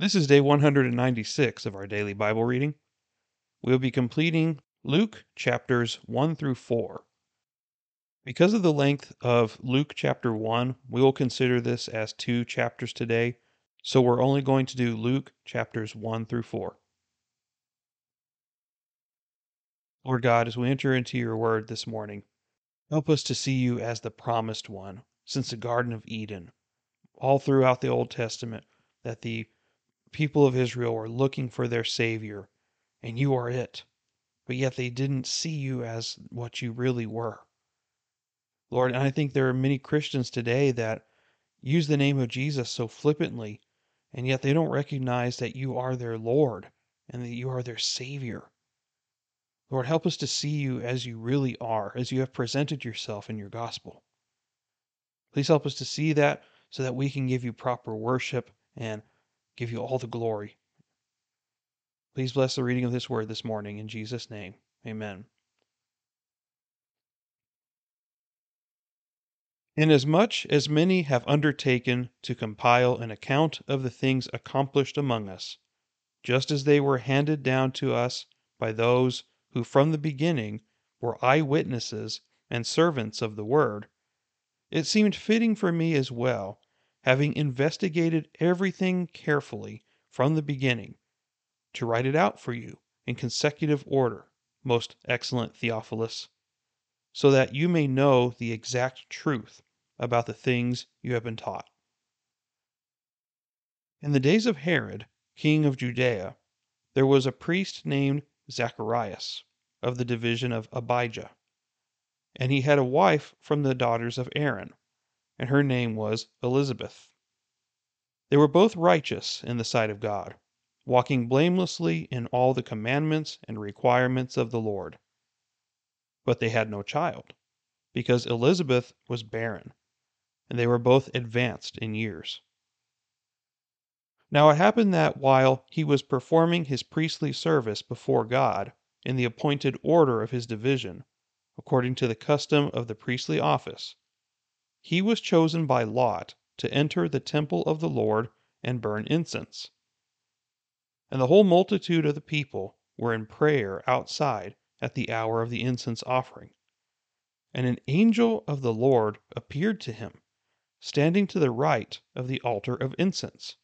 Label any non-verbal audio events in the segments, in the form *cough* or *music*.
This is day 196 of our daily Bible reading. We'll be completing Luke chapters 1 through 4. Because of the length of Luke chapter 1, we will consider this as two chapters today, so we're only going to do Luke chapters 1 through 4. Lord God, as we enter into your word this morning, help us to see you as the promised one since the Garden of Eden. All throughout the Old Testament, that the people of Israel were looking for their Savior, and you are it. But yet they didn't see you as what you really were. Lord, and I think there are many Christians today that use the name of Jesus so flippantly, and yet they don't recognize that you are their Lord and that you are their Savior. Lord, help us to see you as you really are, as you have presented yourself in your gospel. Please help us to see that so that we can give you proper worship and give you all the glory. Please bless the reading of this word this morning in Jesus' name. Amen. Inasmuch as many have undertaken to compile an account of the things accomplished among us, just as they were handed down to us by those who from the beginning were eyewitnesses and servants of the word, it seemed fitting for me as well having investigated everything carefully from the beginning, to write it out for you in consecutive order, most excellent Theophilus, so that you may know the exact truth about the things you have been taught. In the days of Herod, king of Judea, there was a priest named Zacharias, of the division of Abijah, and he had a wife from the daughters of Aaron and her name was Elizabeth. They were both righteous in the sight of God, walking blamelessly in all the commandments and requirements of the Lord. But they had no child, because Elizabeth was barren, and they were both advanced in years. Now it happened that while he was performing his priestly service before God in the appointed order of his division, according to the custom of the priestly office, he was chosen by Lot to enter the temple of the Lord and burn incense. And the whole multitude of the people were in prayer outside at the hour of the incense offering. And an angel of the Lord appeared to him, standing to the right of the altar of incense.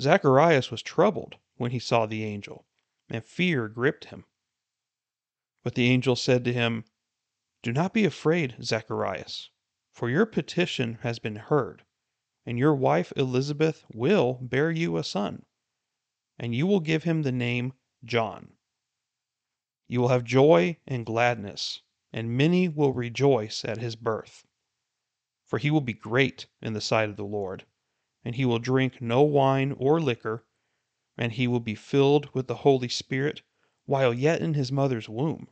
Zacharias was troubled when he saw the angel, and fear gripped him. But the angel said to him, Do not be afraid, Zacharias for your petition has been heard, and your wife Elizabeth will bear you a son, and you will give him the name John. You will have joy and gladness, and many will rejoice at his birth. For he will be great in the sight of the Lord, and he will drink no wine or liquor, and he will be filled with the Holy Spirit while yet in his mother's womb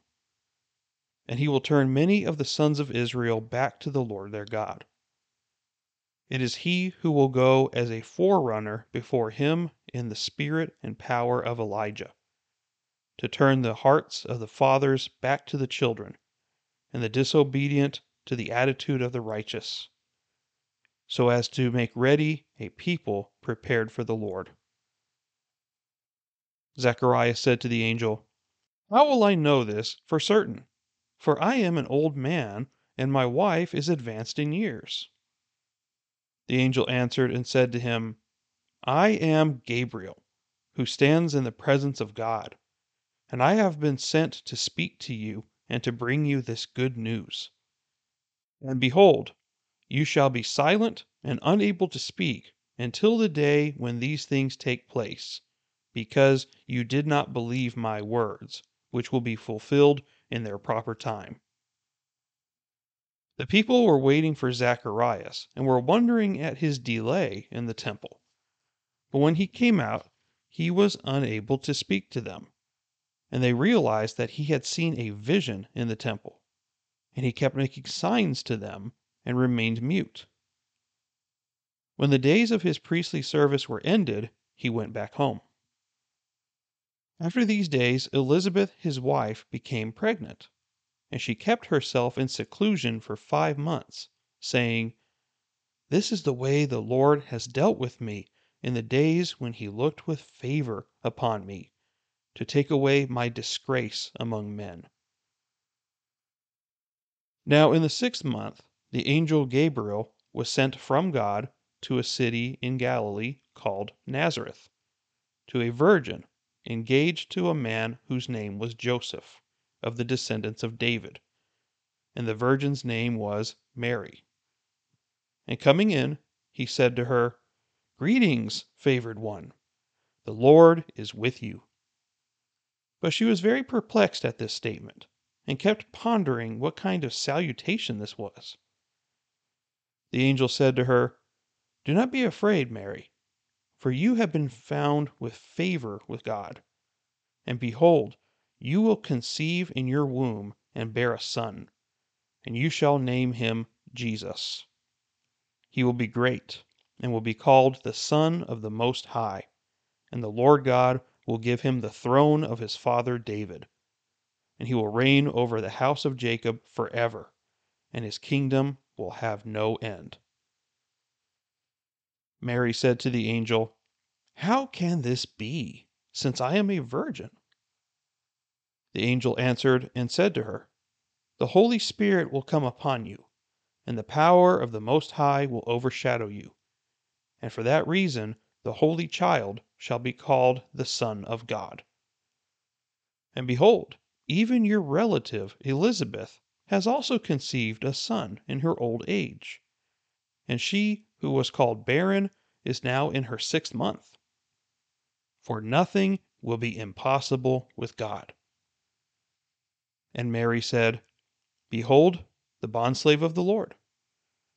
and he will turn many of the sons of Israel back to the Lord their God. It is he who will go as a forerunner before him in the spirit and power of Elijah, to turn the hearts of the fathers back to the children, and the disobedient to the attitude of the righteous, so as to make ready a people prepared for the Lord. Zechariah said to the angel, How will I know this for certain? For I am an old man, and my wife is advanced in years. The angel answered and said to him, I am Gabriel, who stands in the presence of God, and I have been sent to speak to you and to bring you this good news. And behold, you shall be silent and unable to speak until the day when these things take place, because you did not believe my words, which will be fulfilled in their proper time. The people were waiting for Zacharias and were wondering at his delay in the temple. But when he came out, he was unable to speak to them, and they realized that he had seen a vision in the temple, and he kept making signs to them and remained mute. When the days of his priestly service were ended, he went back home. After these days Elizabeth his wife became pregnant, and she kept herself in seclusion for five months, saying, This is the way the Lord has dealt with me in the days when he looked with favor upon me, to take away my disgrace among men. Now, in the sixth month, the angel Gabriel was sent from God to a city in Galilee called Nazareth, to a virgin engaged to a man whose name was Joseph, of the descendants of David. And the virgin's name was Mary. And coming in, he said to her, Greetings, favored one, the Lord is with you. But she was very perplexed at this statement, and kept pondering what kind of salutation this was. The angel said to her, Do not be afraid, Mary, for you have been found with favor with God. And behold, you will conceive in your womb and bear a son, and you shall name him Jesus. He will be great, and will be called the Son of the Most High, and the Lord God will give him the throne of his father David, and he will reign over the house of Jacob forever, and his kingdom will have no end. Mary said to the angel, How can this be, since I am a virgin? The angel answered and said to her, The Holy Spirit will come upon you and the power of the Most High will overshadow you. And for that reason, the Holy Child shall be called the Son of God. And behold, even your relative Elizabeth has also conceived a son in her old age. And she who was called barren is now in her sixth month. For nothing will be impossible with God. And Mary said, Behold, the bondslave of the Lord.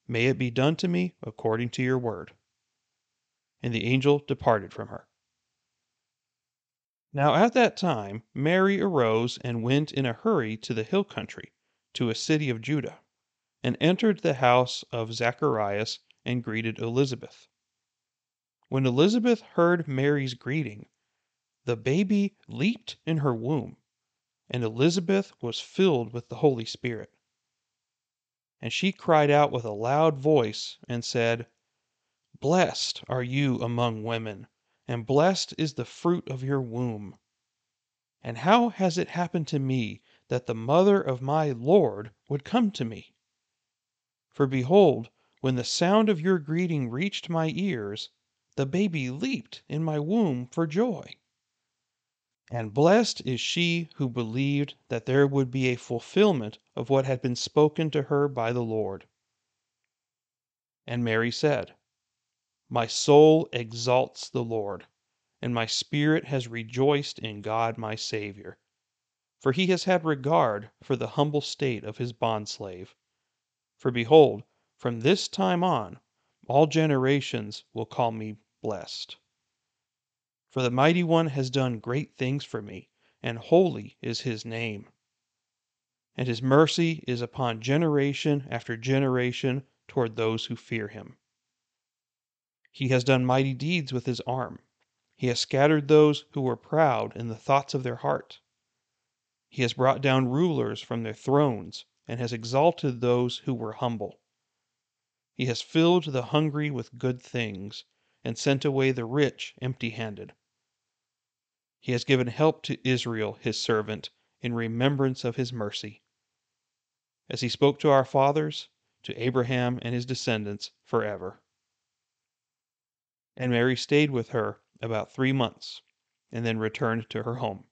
May it be done to me according to your word. And the angel departed from her. Now at that time Mary arose and went in a hurry to the hill country, to a city of Judah, and entered the house of Zacharias and greeted Elizabeth. When Elizabeth heard Mary's greeting, the baby leaped in her womb, and Elizabeth was filled with the Holy Spirit. And she cried out with a loud voice, and said, Blessed are you among women, and blessed is the fruit of your womb. And how has it happened to me that the mother of my Lord would come to me? For behold, when the sound of your greeting reached my ears, the baby leaped in my womb for joy. And blessed is she who believed that there would be a fulfillment of what had been spoken to her by the Lord. And Mary said, My soul exalts the Lord, and my spirit has rejoiced in God my Saviour. For he has had regard for the humble state of his bondslave. For behold, from this time on, all generations will call me blessed. For the Mighty One has done great things for me, and holy is his name. And his mercy is upon generation after generation toward those who fear him. He has done mighty deeds with his arm. He has scattered those who were proud in the thoughts of their heart. He has brought down rulers from their thrones and has exalted those who were humble. He has filled the hungry with good things and sent away the rich empty handed. He has given help to Israel, his servant, in remembrance of his mercy, as he spoke to our fathers, to Abraham and his descendants forever. And Mary stayed with her about three months, and then returned to her home.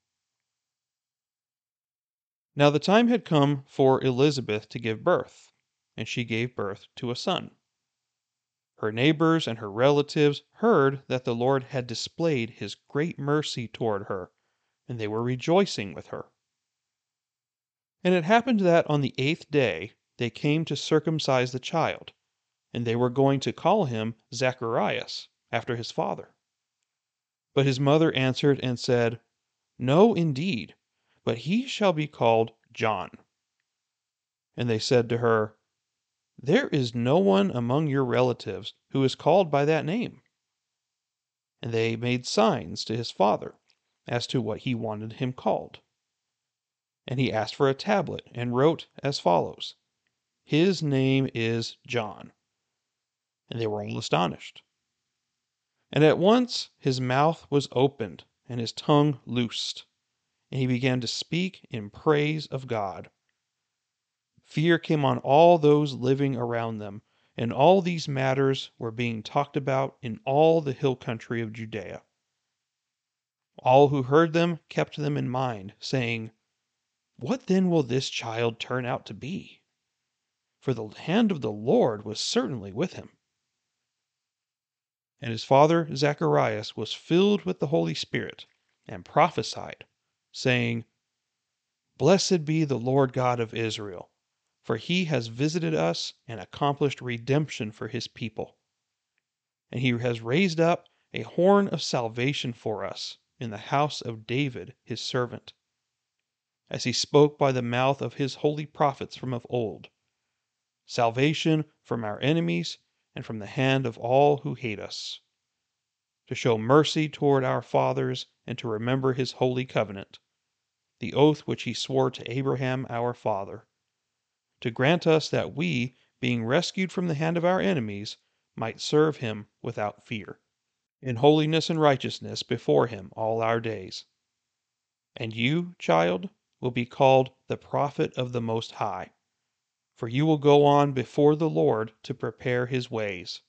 Now the time had come for Elizabeth to give birth, and she gave birth to a son. Her neighbors and her relatives heard that the Lord had displayed his great mercy toward her, and they were rejoicing with her. And it happened that on the eighth day they came to circumcise the child, and they were going to call him Zacharias, after his father. But his mother answered and said, No, indeed, but he shall be called John. And they said to her, there is no one among your relatives who is called by that name. And they made signs to his father as to what he wanted him called. And he asked for a tablet and wrote as follows His name is John. And they were all astonished. And at once his mouth was opened and his tongue loosed, and he began to speak in praise of God. Fear came on all those living around them, and all these matters were being talked about in all the hill country of Judea. All who heard them kept them in mind, saying, What then will this child turn out to be? For the hand of the Lord was certainly with him. And his father Zacharias was filled with the Holy Spirit, and prophesied, saying, Blessed be the Lord God of Israel, for he has visited us and accomplished redemption for his people. And he has raised up a horn of salvation for us in the house of David his servant, as he spoke by the mouth of his holy prophets from of old salvation from our enemies and from the hand of all who hate us, to show mercy toward our fathers, and to remember his holy covenant, the oath which he swore to Abraham our father, to grant us that we, being rescued from the hand of our enemies, might serve him without fear, in holiness and righteousness before him all our days. And you, child, will be called the prophet of the Most High for you will go on before the Lord to prepare his ways,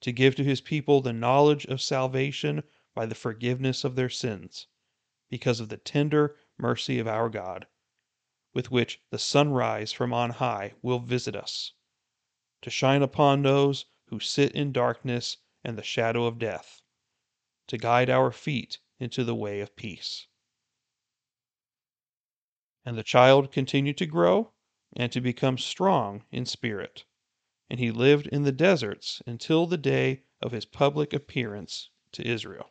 to give to his people the knowledge of salvation by the forgiveness of their sins, because of the tender mercy of our God, with which the sunrise from on high will visit us, to shine upon those who sit in darkness and the shadow of death, to guide our feet into the way of peace. And the child continued to grow and to become strong in spirit. And he lived in the deserts until the day of his public appearance to Israel.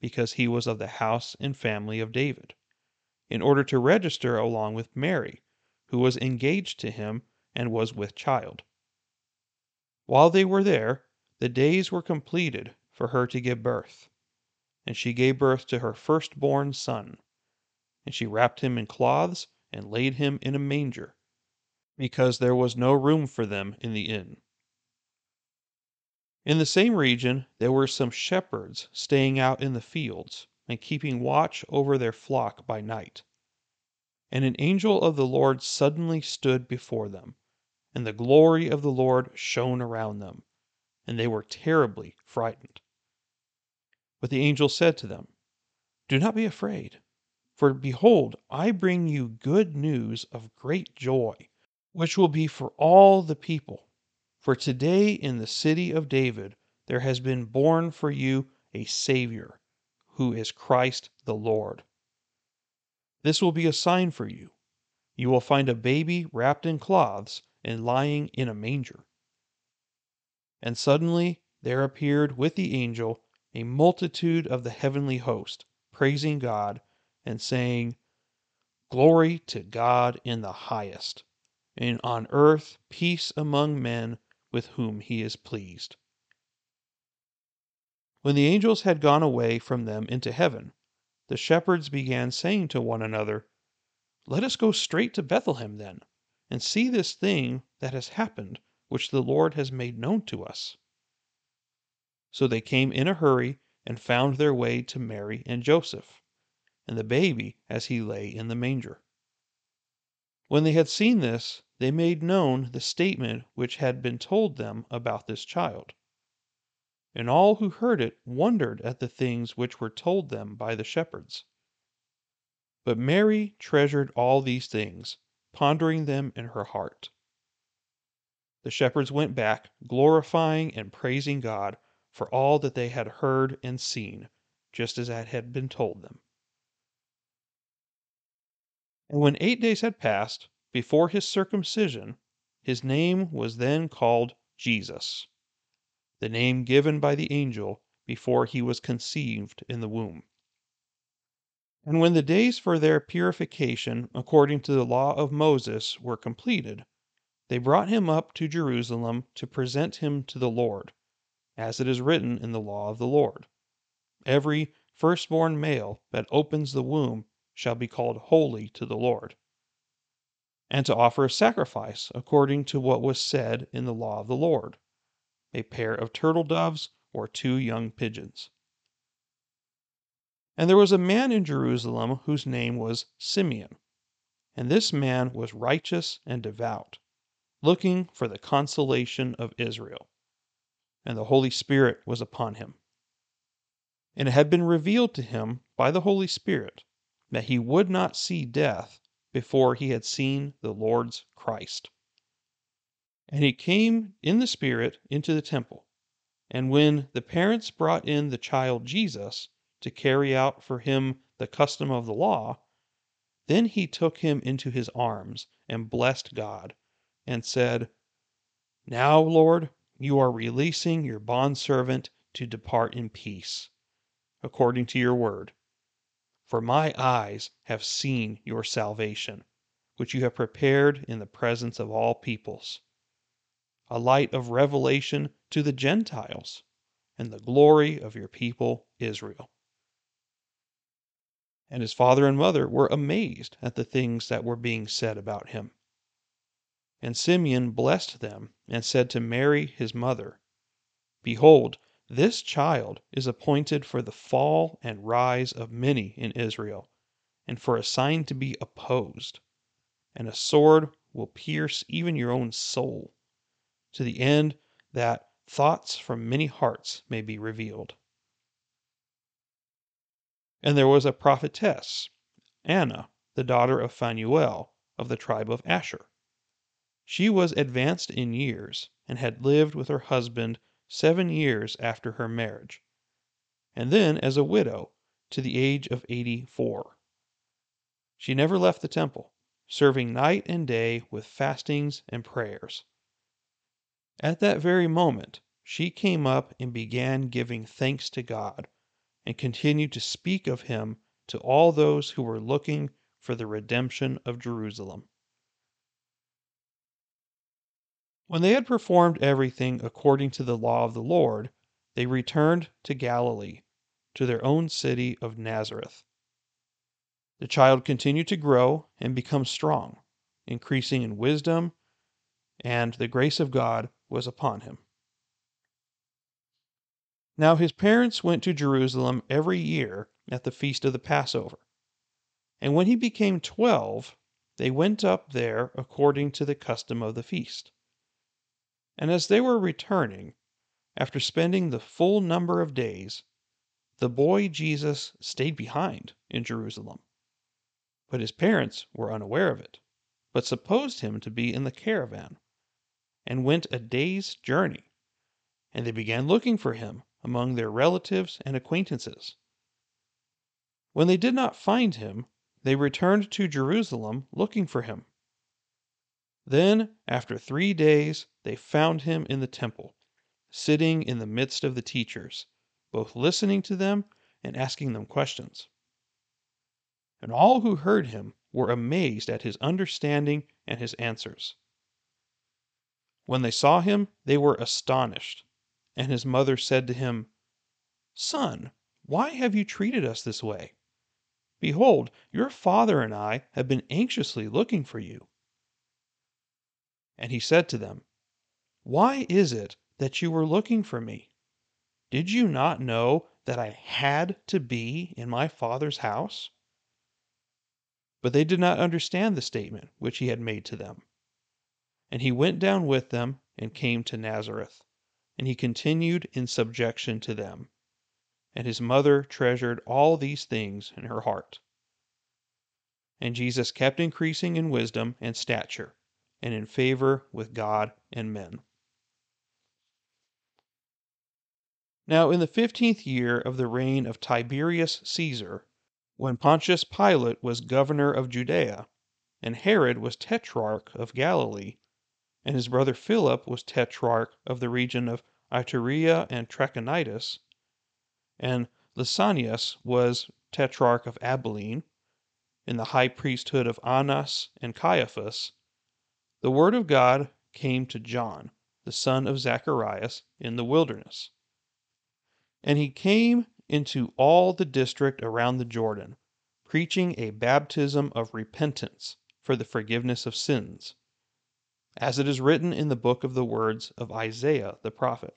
because he was of the house and family of David, in order to register along with Mary, who was engaged to him and was with child. While they were there, the days were completed for her to give birth. And she gave birth to her firstborn son. And she wrapped him in cloths and laid him in a manger, because there was no room for them in the inn. In the same region there were some shepherds staying out in the fields, and keeping watch over their flock by night. And an angel of the Lord suddenly stood before them, and the glory of the Lord shone around them, and they were terribly frightened. But the angel said to them, Do not be afraid. For behold, I bring you good news of great joy, which will be for all the people. For today in the city of David there has been born for you a Savior, who is Christ the Lord. This will be a sign for you. You will find a baby wrapped in cloths and lying in a manger. And suddenly there appeared with the angel a multitude of the heavenly host, praising God and saying, Glory to God in the highest, and on earth peace among men with whom he is pleased. When the angels had gone away from them into heaven, the shepherds began saying to one another, Let us go straight to Bethlehem then, and see this thing that has happened, which the Lord has made known to us. So they came in a hurry and found their way to Mary and Joseph and the baby as he lay in the manger. When they had seen this, they made known the statement which had been told them about this child. And all who heard it wondered at the things which were told them by the shepherds. But Mary treasured all these things, pondering them in her heart. The shepherds went back, glorifying and praising God for all that they had heard and seen, just as it had been told them. And when eight days had passed, before his circumcision, his name was then called Jesus, the name given by the angel before he was conceived in the womb. And when the days for their purification according to the law of Moses were completed, they brought him up to Jerusalem to present him to the Lord, as it is written in the law of the Lord Every firstborn male that opens the womb shall be called holy to the Lord. And to offer a sacrifice according to what was said in the law of the Lord a pair of turtle doves or two young pigeons. And there was a man in Jerusalem whose name was Simeon. And this man was righteous and devout, looking for the consolation of Israel. And the Holy Spirit was upon him. And it had been revealed to him by the Holy Spirit that he would not see death before he had seen the Lord's Christ. And he came in the Spirit into the temple. And when the parents brought in the child Jesus, to carry out for him the custom of the law, then he took him into his arms and blessed God, and said, Now, Lord, you are releasing your bondservant to depart in peace, according to your word. For my eyes have seen your salvation, which you have prepared in the presence of all peoples, a light of revelation to the Gentiles, and the glory of your people Israel. And his father and mother were amazed at the things that were being said about him. And Simeon blessed them, and said to Mary his mother, Behold, this child is appointed for the fall and rise of many in Israel, and for a sign to be opposed. And a sword will pierce even your own soul, to the end that thoughts from many hearts may be revealed. And there was a prophetess, Anna, the daughter of Phanuel, of the tribe of Asher. She was advanced in years, and had lived with her husband seven years after her marriage, and then as a widow to the age of eighty four. She never left the temple, serving night and day with fastings and prayers. At that very moment she came up and began giving thanks to God and continued to speak of him to all those who were looking for the redemption of Jerusalem. When they had performed everything according to the law of the Lord, they returned to Galilee, to their own city of Nazareth. The child continued to grow and become strong, increasing in wisdom, and the grace of God was upon him. Now his parents went to Jerusalem every year at the feast of the Passover. And when he became twelve, they went up there according to the custom of the feast. And as they were returning, after spending the full number of days, the boy Jesus stayed behind in Jerusalem. But his parents were unaware of it, but supposed him to be in the caravan, and went a day's journey. And they began looking for him among their relatives and acquaintances. When they did not find him, they returned to Jerusalem looking for him. Then, after three days, they found him in the temple, sitting in the midst of the teachers, both listening to them and asking them questions. And all who heard him were amazed at his understanding and his answers. When they saw him, they were astonished and his mother said to him, Son, why have you treated us this way? Behold, your father and I have been anxiously looking for you. And he said to them, Why is it that you were looking for me? Did you not know that I had to be in my father's house? But they did not understand the statement which he had made to them. And he went down with them and came to Nazareth and he continued in subjection to them. And his mother treasured all these things in her heart. And Jesus kept increasing in wisdom and stature, and in favor with God and men. Now, in the fifteenth year of the reign of Tiberius Caesar, when Pontius Pilate was governor of Judea, and Herod was tetrarch of Galilee, and his brother Philip was tetrarch of the region of Iturea and Trachonitis, and Lysanias was tetrarch of Abilene, in the high priesthood of Annas and Caiaphas, the word of God came to John, the son of Zacharias, in the wilderness. And he came into all the district around the Jordan, preaching a baptism of repentance for the forgiveness of sins, as it is written in the book of the words of Isaiah the prophet.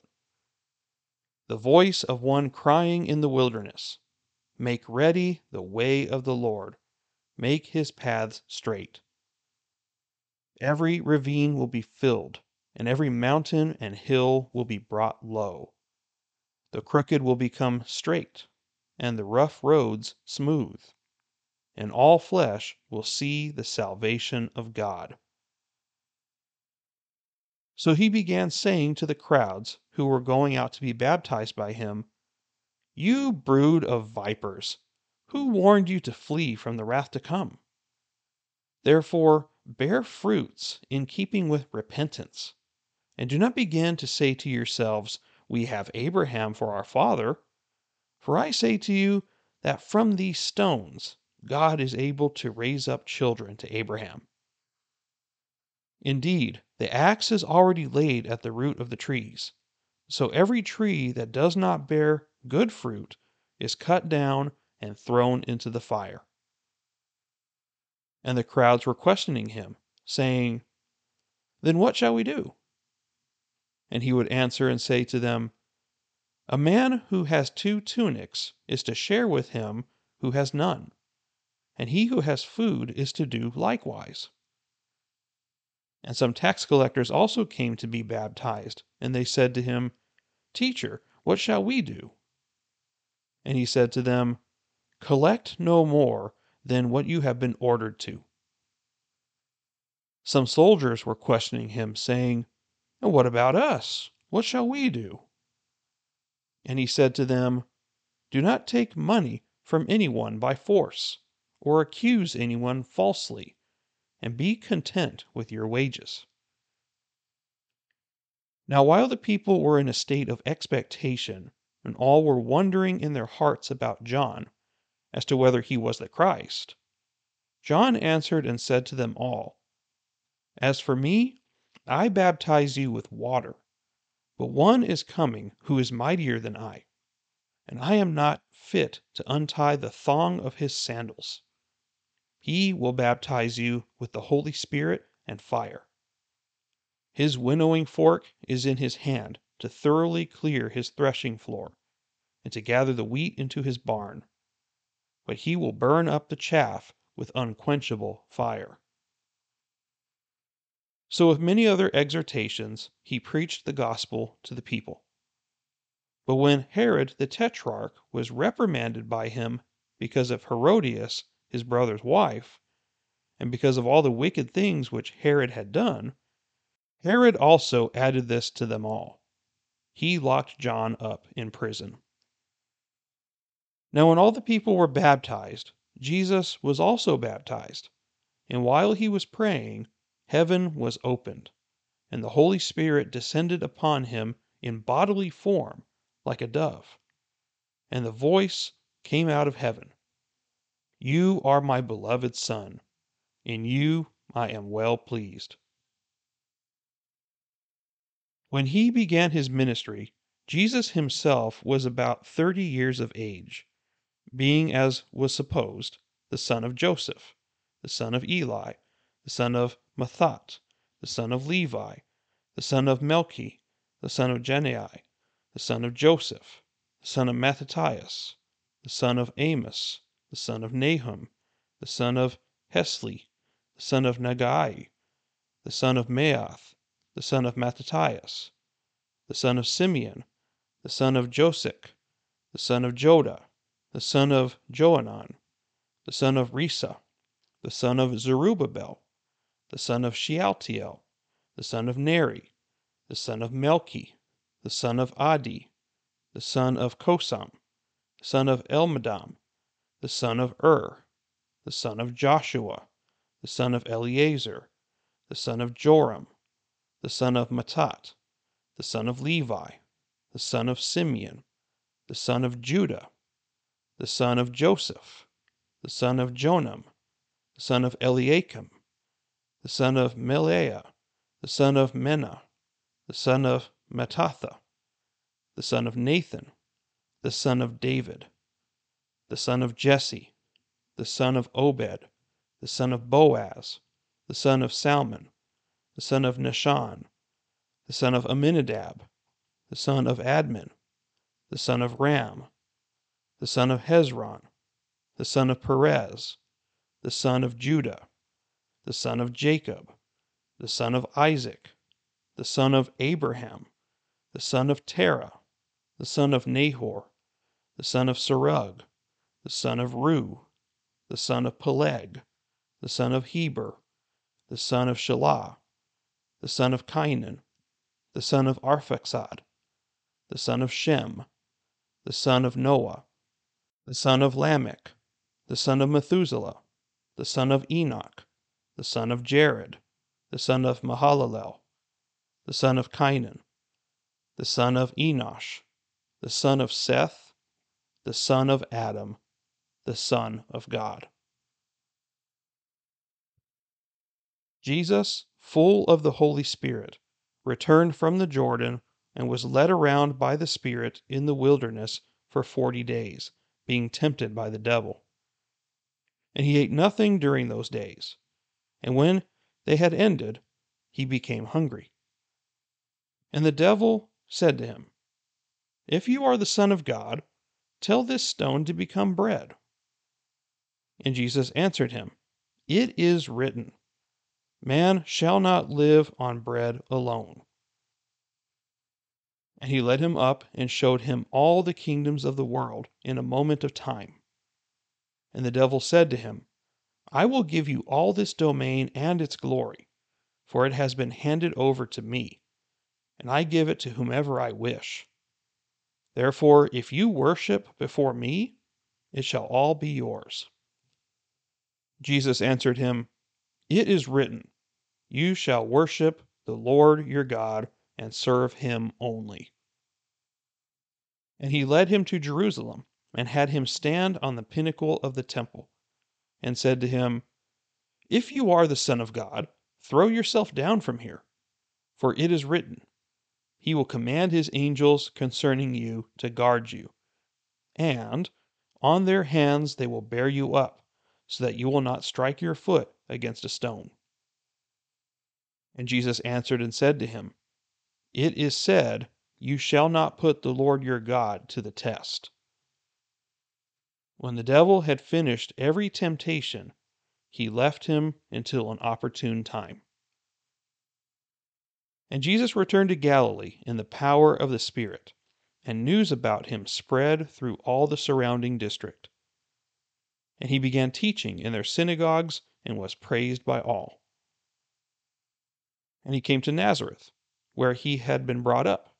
The voice of one crying in the wilderness, Make ready the way of the Lord, make his paths straight. Every ravine will be filled, and every mountain and hill will be brought low. The crooked will become straight, and the rough roads smooth, and all flesh will see the salvation of God. So he began saying to the crowds who were going out to be baptized by him, You brood of vipers, who warned you to flee from the wrath to come? Therefore, bear fruits in keeping with repentance, and do not begin to say to yourselves, we have Abraham for our father. For I say to you that from these stones God is able to raise up children to Abraham. Indeed, the axe is already laid at the root of the trees. So every tree that does not bear good fruit is cut down and thrown into the fire. And the crowds were questioning him, saying, Then what shall we do? And he would answer and say to them, A man who has two tunics is to share with him who has none, and he who has food is to do likewise. And some tax collectors also came to be baptized, and they said to him, Teacher, what shall we do? And he said to them, Collect no more than what you have been ordered to. Some soldiers were questioning him, saying, And what about us? What shall we do? And he said to them, Do not take money from anyone by force, or accuse anyone falsely, and be content with your wages. Now, while the people were in a state of expectation, and all were wondering in their hearts about John, as to whether he was the Christ, John answered and said to them all, As for me, I baptize you with water, but one is coming who is mightier than I, and I am not fit to untie the thong of his sandals. He will baptize you with the Holy Spirit and fire. His winnowing fork is in his hand to thoroughly clear his threshing floor, and to gather the wheat into his barn. But he will burn up the chaff with unquenchable fire. So, with many other exhortations, he preached the gospel to the people. But when Herod the tetrarch was reprimanded by him because of Herodias, his brother's wife, and because of all the wicked things which Herod had done, Herod also added this to them all. He locked John up in prison. Now, when all the people were baptized, Jesus was also baptized. And while he was praying, heaven was opened, and the Holy Spirit descended upon him in bodily form like a dove. And the voice came out of heaven You are my beloved Son, in you I am well pleased. When he began his ministry, Jesus himself was about thirty years of age, being, as was supposed, the son of Joseph, the son of Eli the son of Matthat, the son of Levi, the son of Melchi, the son of Jannai, the son of Joseph, the son of Mattathias, the son of Amos, the son of Nahum, the son of Hesli, the son of Naggai, the son of Maath, the son of Mattathias, the son of Simeon, the son of Josech, the son of Joda, the son of Joanan, the son of Rhesa, the son of Zerubbabel, the son of Shealtiel, the son of Neri, the son of Melchi, the son of Addi, the son of Cosam, the son of Elmadam, the son of Ur, the son of Joshua, the son of Eleazar, the son of Joram, the son of Matthat, the son of Levi, the son of Simeon, the son of Judah, the son of Joseph, the son of Jonam, the son of Eliakim, the son of Melea, the son of Menna, the son of Mattatha, the son of Nathan, the son of David, the son of Jesse, the son of Obed, the son of Boaz, the son of Salmon, the son of Nahshon, the son of Amminadab, the son of Admin, the son of Ram, the son of Hezron, the son of Perez, the son of Judah, the son of Jacob, the son of Isaac, the son of Abraham, the son of Terah, the son of Nahor, the son of Serug, the son of Reu, the son of Peleg, the son of Heber, the son of Shelah, the son of Cainan, the son of Arphaxad, the son of Shem, the son of Noah, the son of Lamech, the son of Methuselah, the son of Enoch, the son of Jared, the son of Mahalalel, the son of Cainan, the son of Enosh, the son of Seth, the son of Adam, the Son of God. Jesus, full of the Holy Spirit, returned from the Jordan and was led around by the Spirit in the wilderness for forty days, being tempted by the devil. And he ate nothing during those days. And when they had ended, he became hungry. And the devil said to him, If you are the Son of God, tell this stone to become bread. And Jesus answered him, It is written, Man shall not live on bread alone. And he led him up and showed him all the kingdoms of the world in a moment of time. And the devil said to him, I will give you all this domain and its glory, for it has been handed over to me, and I give it to whomever I wish. Therefore, if you worship before me, it shall all be yours. Jesus answered him, It is written, You shall worship the Lord your God and serve him only. And he led him to Jerusalem, and had him stand on the pinnacle of the temple, and said to him, If you are the Son of God, throw yourself down from here. For it is written, He will command His angels concerning you to guard you, and on their hands they will bear you up so that you will not strike your foot against a stone. And Jesus answered and said to him, It is said, You shall not put the Lord your God to the test. When the devil had finished every temptation, he left him until an opportune time. And Jesus returned to Galilee in the power of the Spirit, and news about him spread through all the surrounding district and he began teaching in their synagogues and was praised by all. And he came to Nazareth, where he had been brought up.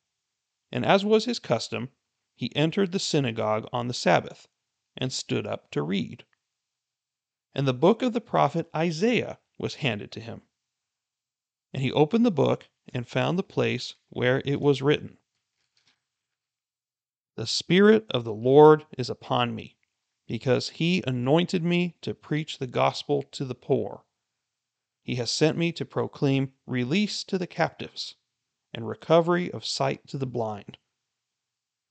And as was his custom, he entered the synagogue on the Sabbath and stood up to read. And the book of the prophet Isaiah was handed to him. And he opened the book and found the place where it was written The Spirit of the Lord is upon me because he anointed me to preach the gospel to the poor. He has sent me to proclaim release to the captives and recovery of sight to the blind,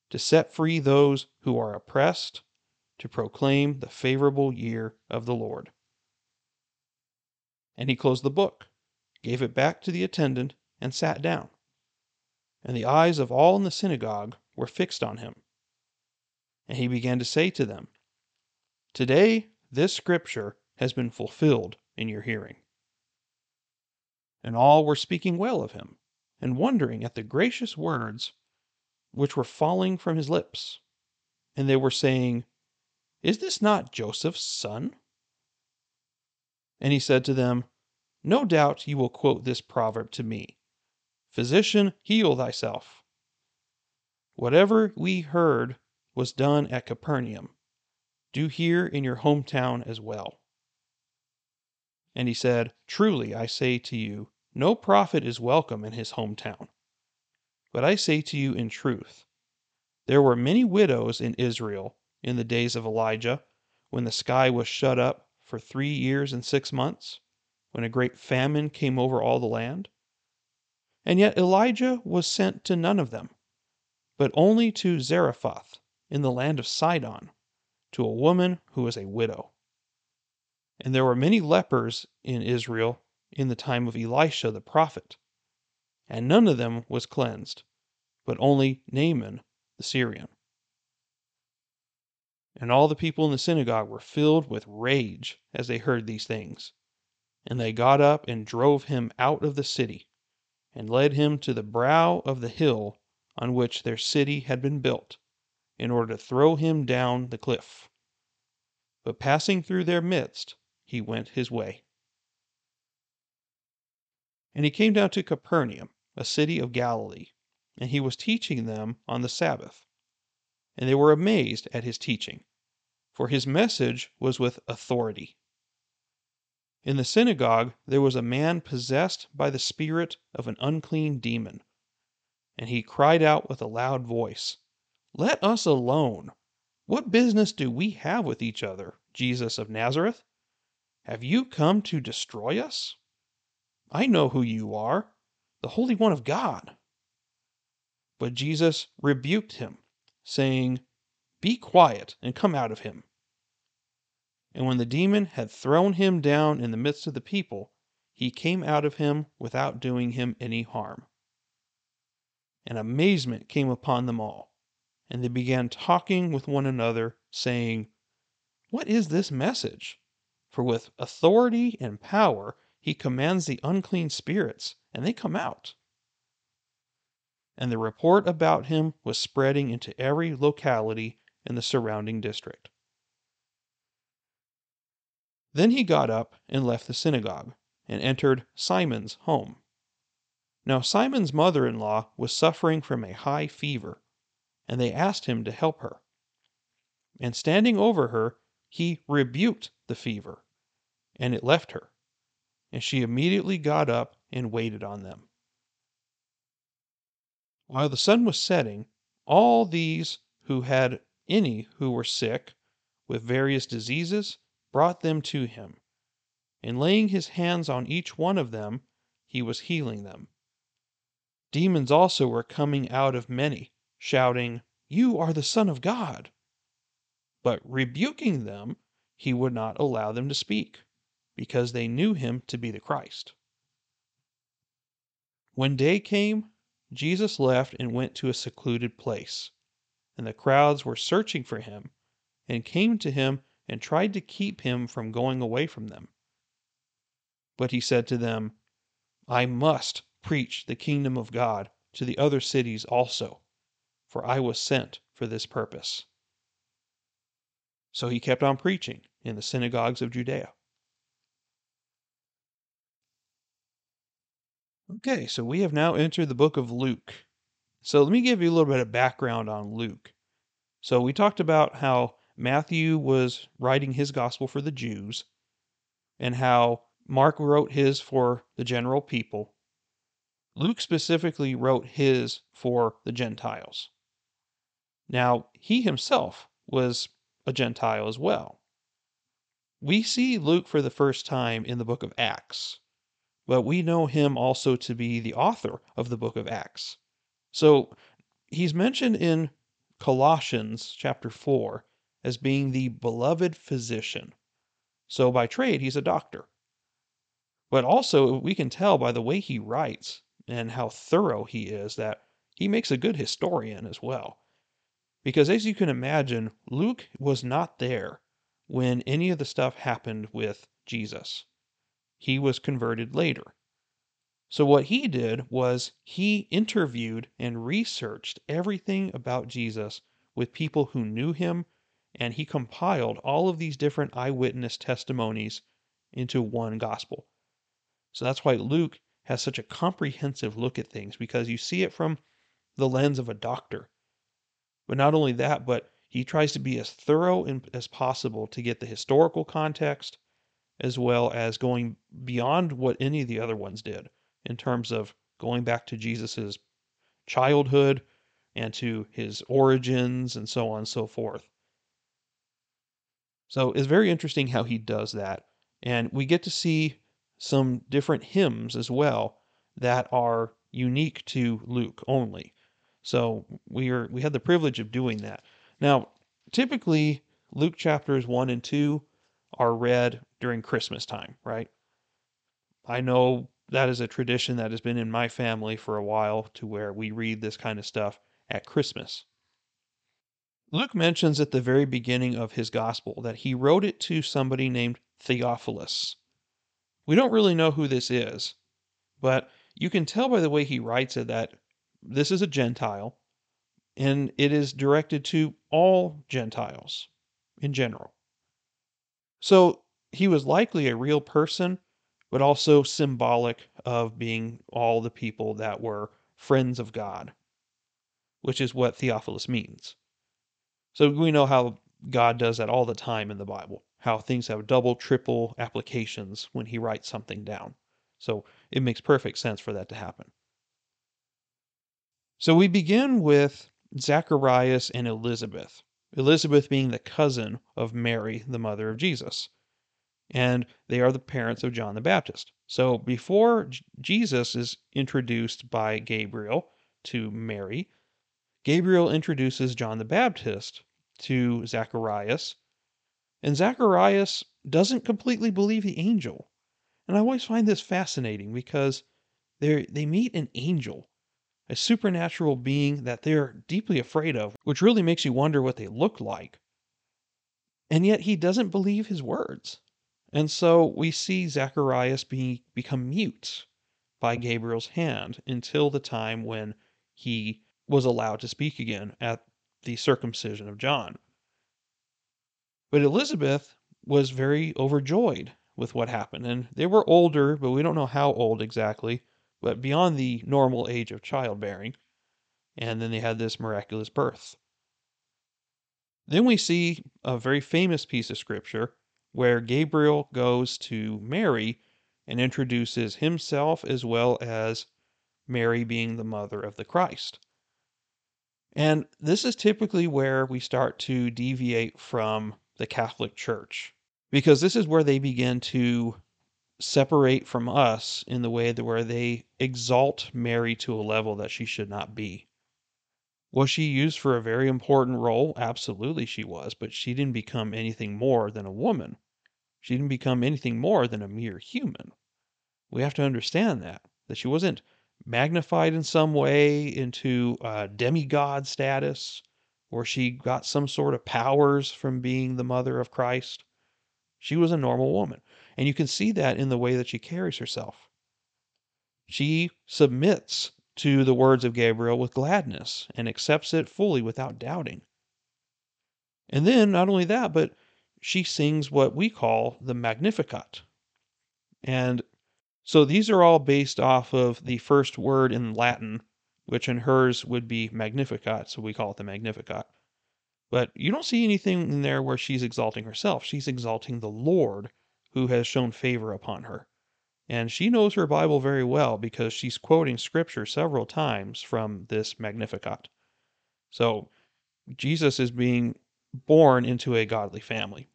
to set free those who are oppressed, to proclaim the favorable year of the Lord. And he closed the book, gave it back to the attendant, and sat down. And the eyes of all in the synagogue were fixed on him. And he began to say to them, Today, this scripture has been fulfilled in your hearing. And all were speaking well of him, and wondering at the gracious words which were falling from his lips. And they were saying, Is this not Joseph's son? And he said to them, No doubt you will quote this proverb to me Physician, heal thyself. Whatever we heard was done at Capernaum do here in your hometown as well. And he said, Truly I say to you, no prophet is welcome in his hometown. But I say to you in truth, There were many widows in Israel in the days of Elijah, when the sky was shut up for three years and six months, when a great famine came over all the land. And yet Elijah was sent to none of them, but only to Zarephath in the land of Sidon, to a woman who was a widow. And there were many lepers in Israel in the time of Elisha the prophet, and none of them was cleansed, but only Naaman the Syrian. And all the people in the synagogue were filled with rage as they heard these things. And they got up and drove him out of the city, and led him to the brow of the hill on which their city had been built, in order to throw him down the cliff. But passing through their midst, he went his way. And he came down to Capernaum, a city of Galilee, and he was teaching them on the Sabbath. And they were amazed at his teaching, for his message was with authority. In the synagogue there was a man possessed by the spirit of an unclean demon, and he cried out with a loud voice, Let us alone! What business do we have with each other, Jesus of Nazareth? Have you come to destroy us? I know who you are, the Holy One of God. But Jesus rebuked him, saying, Be quiet and come out of him. And when the demon had thrown him down in the midst of the people, he came out of him without doing him any harm. And amazement came upon them all, and they began talking with one another, saying, What is this message? For with authority and power he commands the unclean spirits, and they come out and the report about him was spreading into every locality in the surrounding district. Then he got up and left the synagogue, and entered Simon's home. Now Simon's mother in law was suffering from a high fever, and they asked him to help her. And standing over her, he rebuked the fever, and it left her, and she immediately got up and waited on them. While the sun was setting, all these who had any who were sick with various diseases brought them to him, and laying his hands on each one of them, he was healing them. Demons also were coming out of many, shouting, You are the Son of God. But rebuking them, he would not allow them to speak, because they knew him to be the Christ. When day came, Jesus left and went to a secluded place, and the crowds were searching for him, and came to him and tried to keep him from going away from them. But he said to them, I must preach the kingdom of God to the other cities also, for I was sent for this purpose. So he kept on preaching in the synagogues of Judea. Okay, so we have now entered the book of Luke. So let me give you a little bit of background on Luke. So we talked about how Matthew was writing his gospel for the Jews, and how Mark wrote his for the general people. Luke specifically wrote his for the Gentiles. Now, he himself was a Gentile as well. We see Luke for the first time in the book of Acts but we know him also to be the author of the book of Acts. So he's mentioned in Colossians chapter 4 as being the beloved physician. So by trade, he's a doctor. But also, we can tell by the way he writes and how thorough he is that he makes a good historian as well. Because as you can imagine, Luke was not there when any of the stuff happened with Jesus he was converted later. So, what he did was he interviewed and researched everything about Jesus with people who knew him, and he compiled all of these different eyewitness testimonies into one gospel. So, that's why Luke has such a comprehensive look at things because you see it from the lens of a doctor. But not only that, but he tries to be as thorough as possible to get the historical context as well as going beyond what any of the other ones did in terms of going back to Jesus's childhood, and to his origins and so on and so forth. So it's very interesting how he does that. And we get to see some different hymns as well that are unique to Luke only. So we are we had the privilege of doing that. Now, typically Luke chapters 1 and 2 are read during Christmas time, right? I know that is a tradition that has been in my family for a while to where we read this kind of stuff at Christmas. Luke mentions at the very beginning of his gospel that he wrote it to somebody named Theophilus. We don't really know who this is, but you can tell by the way he writes it that this is a Gentile and it is directed to all Gentiles in general. So he was likely a real person, but also symbolic of being all the people that were friends of God, which is what Theophilus means. So we know how God does that all the time in the Bible, how things have double, triple applications when he writes something down. So it makes perfect sense for that to happen. So we begin with Zacharias and Elizabeth. Elizabeth being the cousin of Mary, the mother of Jesus. And they are the parents of John the Baptist. So before Jesus is introduced by Gabriel to Mary, Gabriel introduces John the Baptist to Zacharias, and Zacharias doesn't completely believe the angel. And I always find this fascinating because they they meet an angel, a supernatural being that they're deeply afraid of, which really makes you wonder what they look like. And yet he doesn't believe his words. And so we see Zacharias be, become mute by Gabriel's hand until the time when he was allowed to speak again at the circumcision of John. But Elizabeth was very overjoyed with what happened. And they were older, but we don't know how old exactly, but beyond the normal age of childbearing. And then they had this miraculous birth. Then we see a very famous piece of scripture where Gabriel goes to Mary and introduces himself as well as Mary being the mother of the Christ. And this is typically where we start to deviate from the Catholic Church because this is where they begin to separate from us in the way that where they exalt Mary to a level that she should not be. Was she used for a very important role? Absolutely she was, but she didn't become anything more than a woman. She didn't become anything more than a mere human. We have to understand that that she wasn't magnified in some way into uh, demigod status, or she got some sort of powers from being the mother of Christ. She was a normal woman. And you can see that in the way that she carries herself. She submits to the words of Gabriel with gladness and accepts it fully without doubting. And then, not only that, but she sings what we call the Magnificat. And so these are all based off of the first word in Latin, which in hers would be Magnificat, so we call it the Magnificat. But you don't see anything in there where she's exalting herself. She's exalting the Lord who has shown favor upon her. And she knows her Bible very well because she's quoting scripture several times from this Magnificat. So Jesus is being born into a godly family.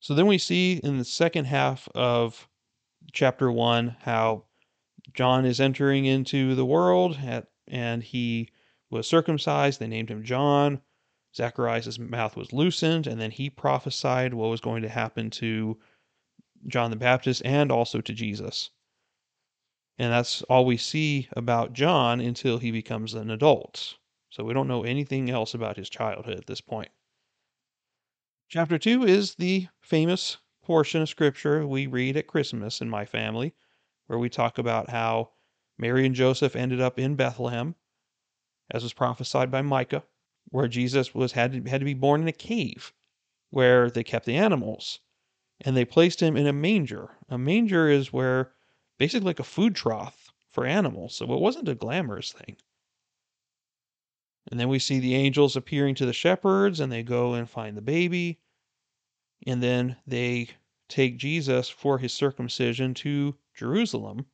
So then we see in the second half of chapter 1 how John is entering into the world at, and he was circumcised. They named him John. Zacharias' mouth was loosened, and then he prophesied what was going to happen to John the Baptist and also to Jesus. And that's all we see about John until he becomes an adult. So we don't know anything else about his childhood at this point. Chapter 2 is the famous portion of scripture we read at Christmas in my family, where we talk about how Mary and Joseph ended up in Bethlehem, as was prophesied by Micah, where Jesus was had to, had to be born in a cave where they kept the animals. And they placed him in a manger. A manger is where basically like a food trough for animals. So it wasn't a glamorous thing. And then we see the angels appearing to the shepherds and they go and find the baby and then they take Jesus for his circumcision to Jerusalem,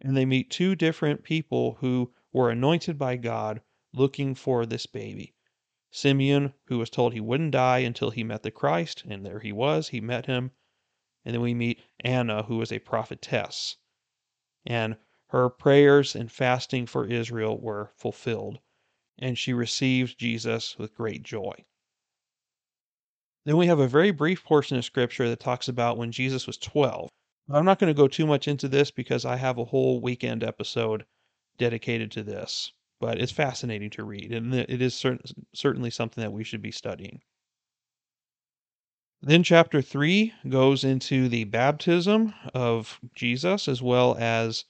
and they meet two different people who were anointed by God looking for this baby. Simeon, who was told he wouldn't die until he met the Christ, and there he was, he met him. And then we meet Anna, who was a prophetess. And her prayers and fasting for Israel were fulfilled, and she received Jesus with great joy. Then we have a very brief portion of scripture that talks about when Jesus was 12. I'm not going to go too much into this because I have a whole weekend episode dedicated to this, but it's fascinating to read, and it is certainly something that we should be studying. Then, chapter 3 goes into the baptism of Jesus, as well as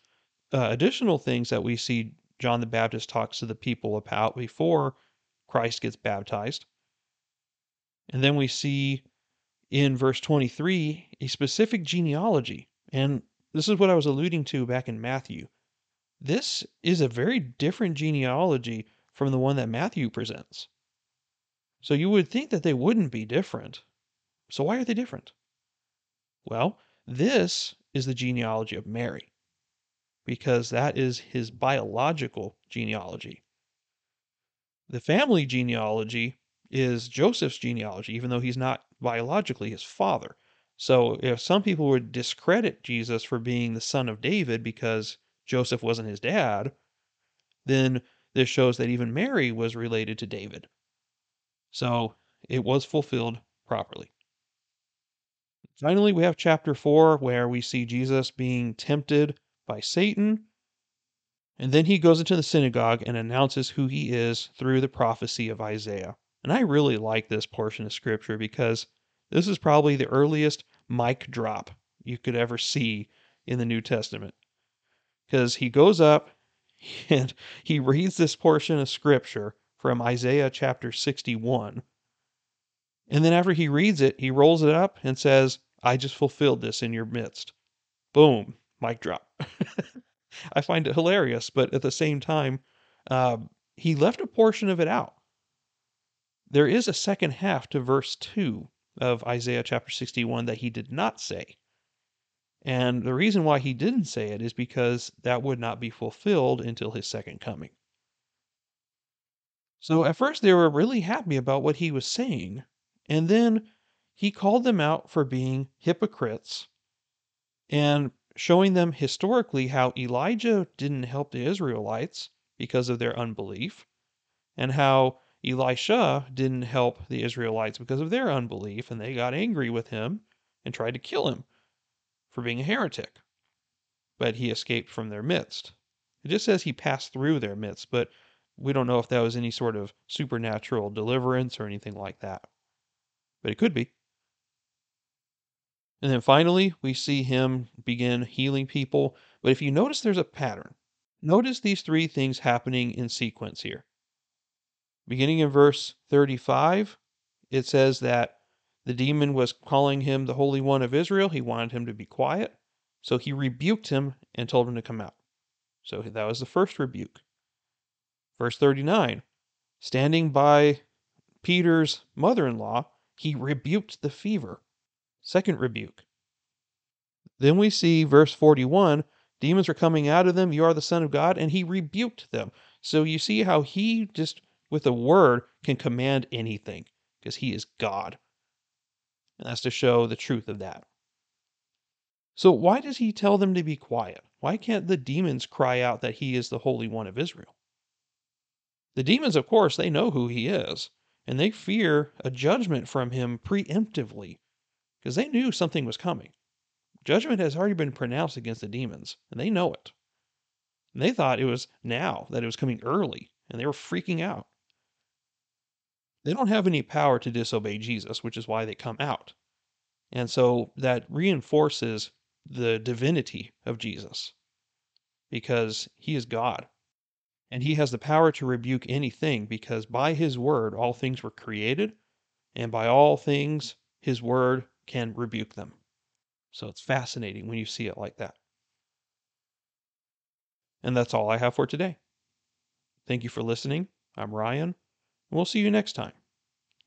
uh, additional things that we see John the Baptist talks to the people about before Christ gets baptized. And then we see in verse 23 a specific genealogy. And this is what I was alluding to back in Matthew. This is a very different genealogy from the one that Matthew presents. So you would think that they wouldn't be different. So why are they different? Well, this is the genealogy of Mary, because that is his biological genealogy. The family genealogy is Joseph's genealogy, even though he's not biologically his father. So if some people would discredit Jesus for being the son of David because Joseph wasn't his dad, then this shows that even Mary was related to David. So it was fulfilled properly. Finally, we have chapter 4 where we see Jesus being tempted by Satan. And then he goes into the synagogue and announces who he is through the prophecy of Isaiah. And I really like this portion of scripture because this is probably the earliest mic drop you could ever see in the New Testament. Because he goes up *laughs* and he reads this portion of scripture from Isaiah chapter 61. And then after he reads it, he rolls it up and says, I just fulfilled this in your midst. Boom, mic drop. *laughs* I find it hilarious, but at the same time, uh, he left a portion of it out there is a second half to verse 2 of Isaiah chapter 61 that he did not say. And the reason why he didn't say it is because that would not be fulfilled until his second coming. So at first they were really happy about what he was saying, and then he called them out for being hypocrites and showing them historically how Elijah didn't help the Israelites because of their unbelief, and how Elisha didn't help the Israelites because of their unbelief, and they got angry with him and tried to kill him for being a heretic. But he escaped from their midst. It just says he passed through their midst, but we don't know if that was any sort of supernatural deliverance or anything like that. But it could be. And then finally, we see him begin healing people. But if you notice, there's a pattern. Notice these three things happening in sequence here. Beginning in verse 35, it says that the demon was calling him the Holy One of Israel. He wanted him to be quiet. So he rebuked him and told him to come out. So that was the first rebuke. Verse 39 Standing by Peter's mother in law, he rebuked the fever. Second rebuke. Then we see verse 41 demons are coming out of them. You are the Son of God. And he rebuked them. So you see how he just with a word can command anything because he is God. And that's to show the truth of that. So, why does he tell them to be quiet? Why can't the demons cry out that he is the Holy One of Israel? The demons, of course, they know who he is, and they fear a judgment from him preemptively because they knew something was coming. Judgment has already been pronounced against the demons, and they know it. And they thought it was now, that it was coming early, and they were freaking out. They don't have any power to disobey Jesus, which is why they come out. And so that reinforces the divinity of Jesus because he is God. And he has the power to rebuke anything because by his word all things were created, and by all things his word can rebuke them. So it's fascinating when you see it like that. And that's all I have for today. Thank you for listening. I'm Ryan. and We'll see you next time.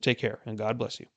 Take care and God bless you.